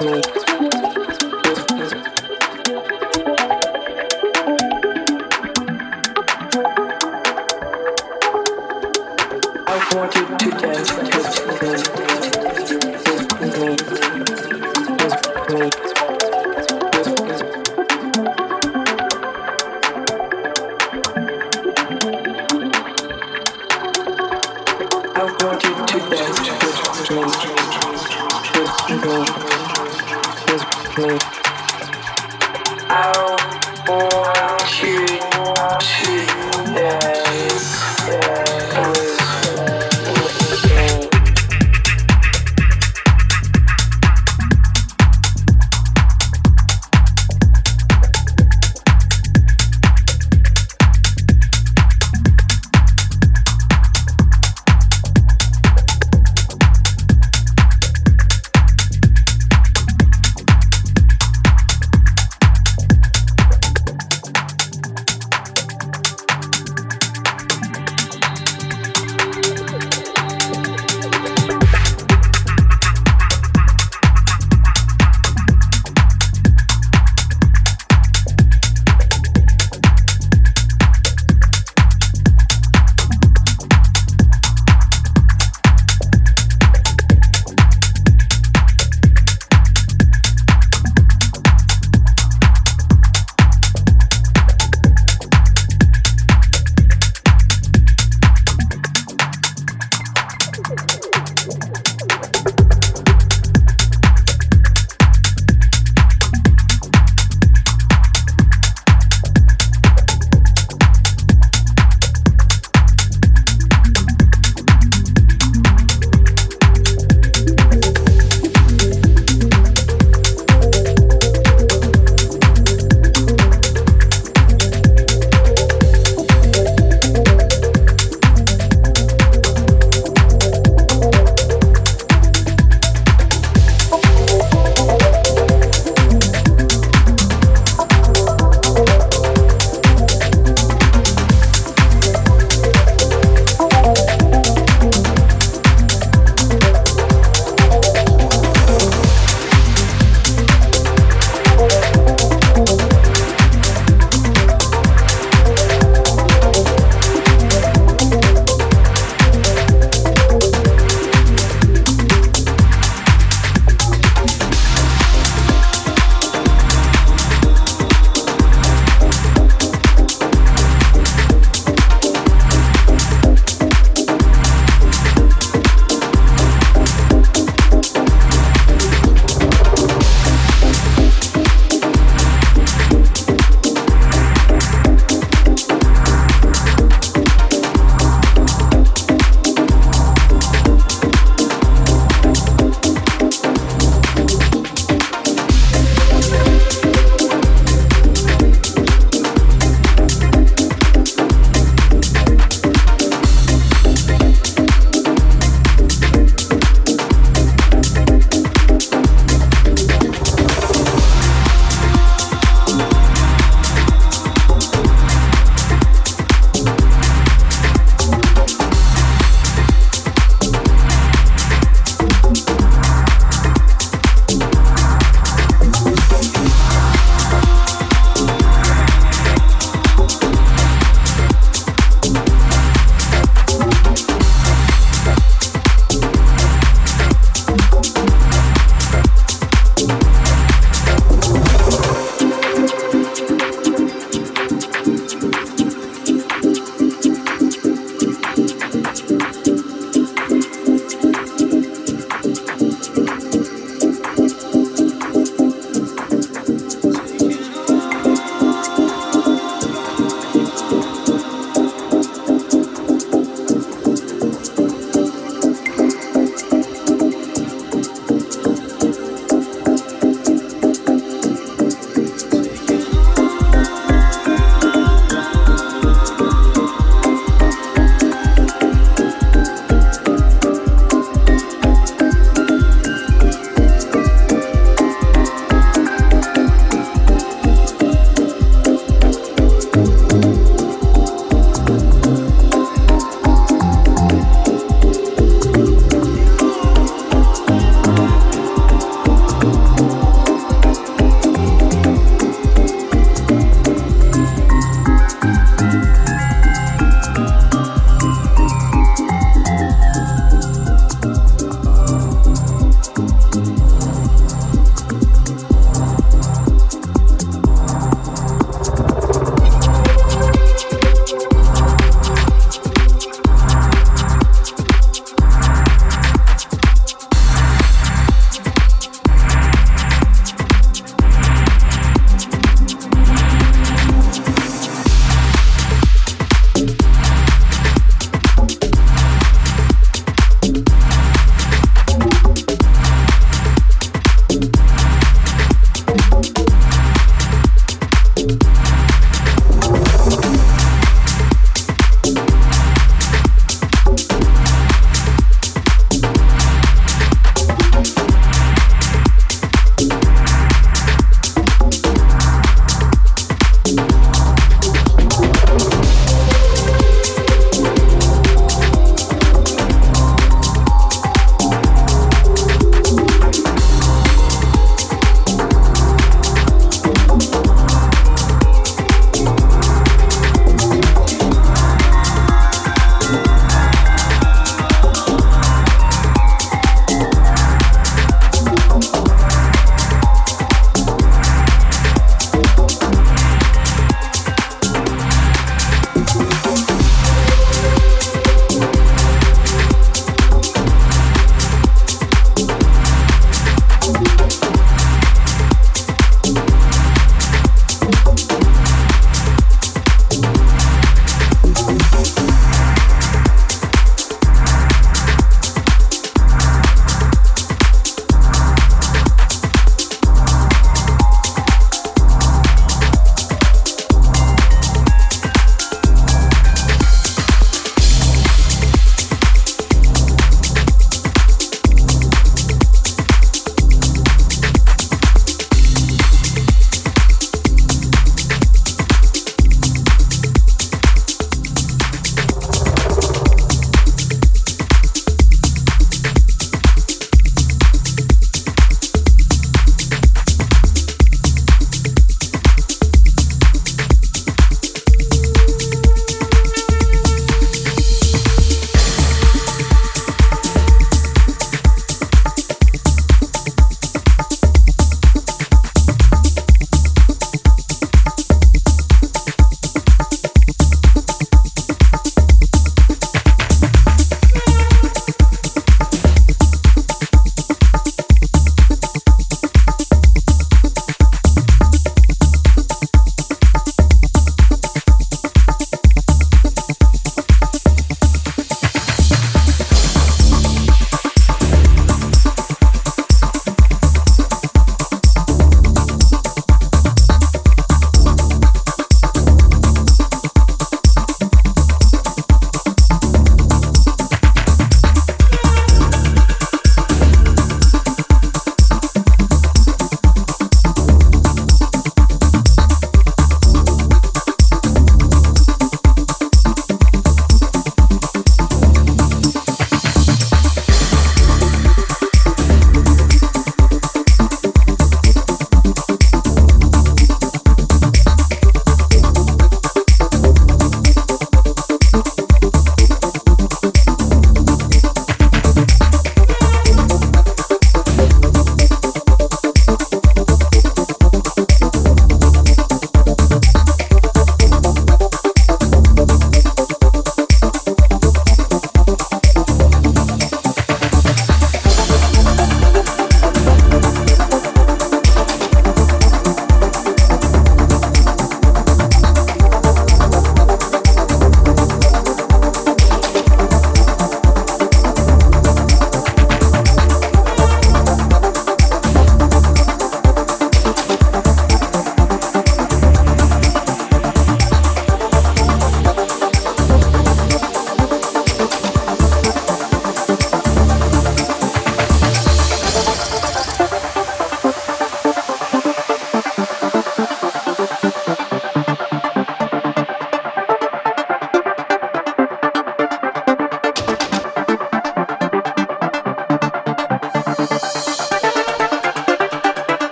me.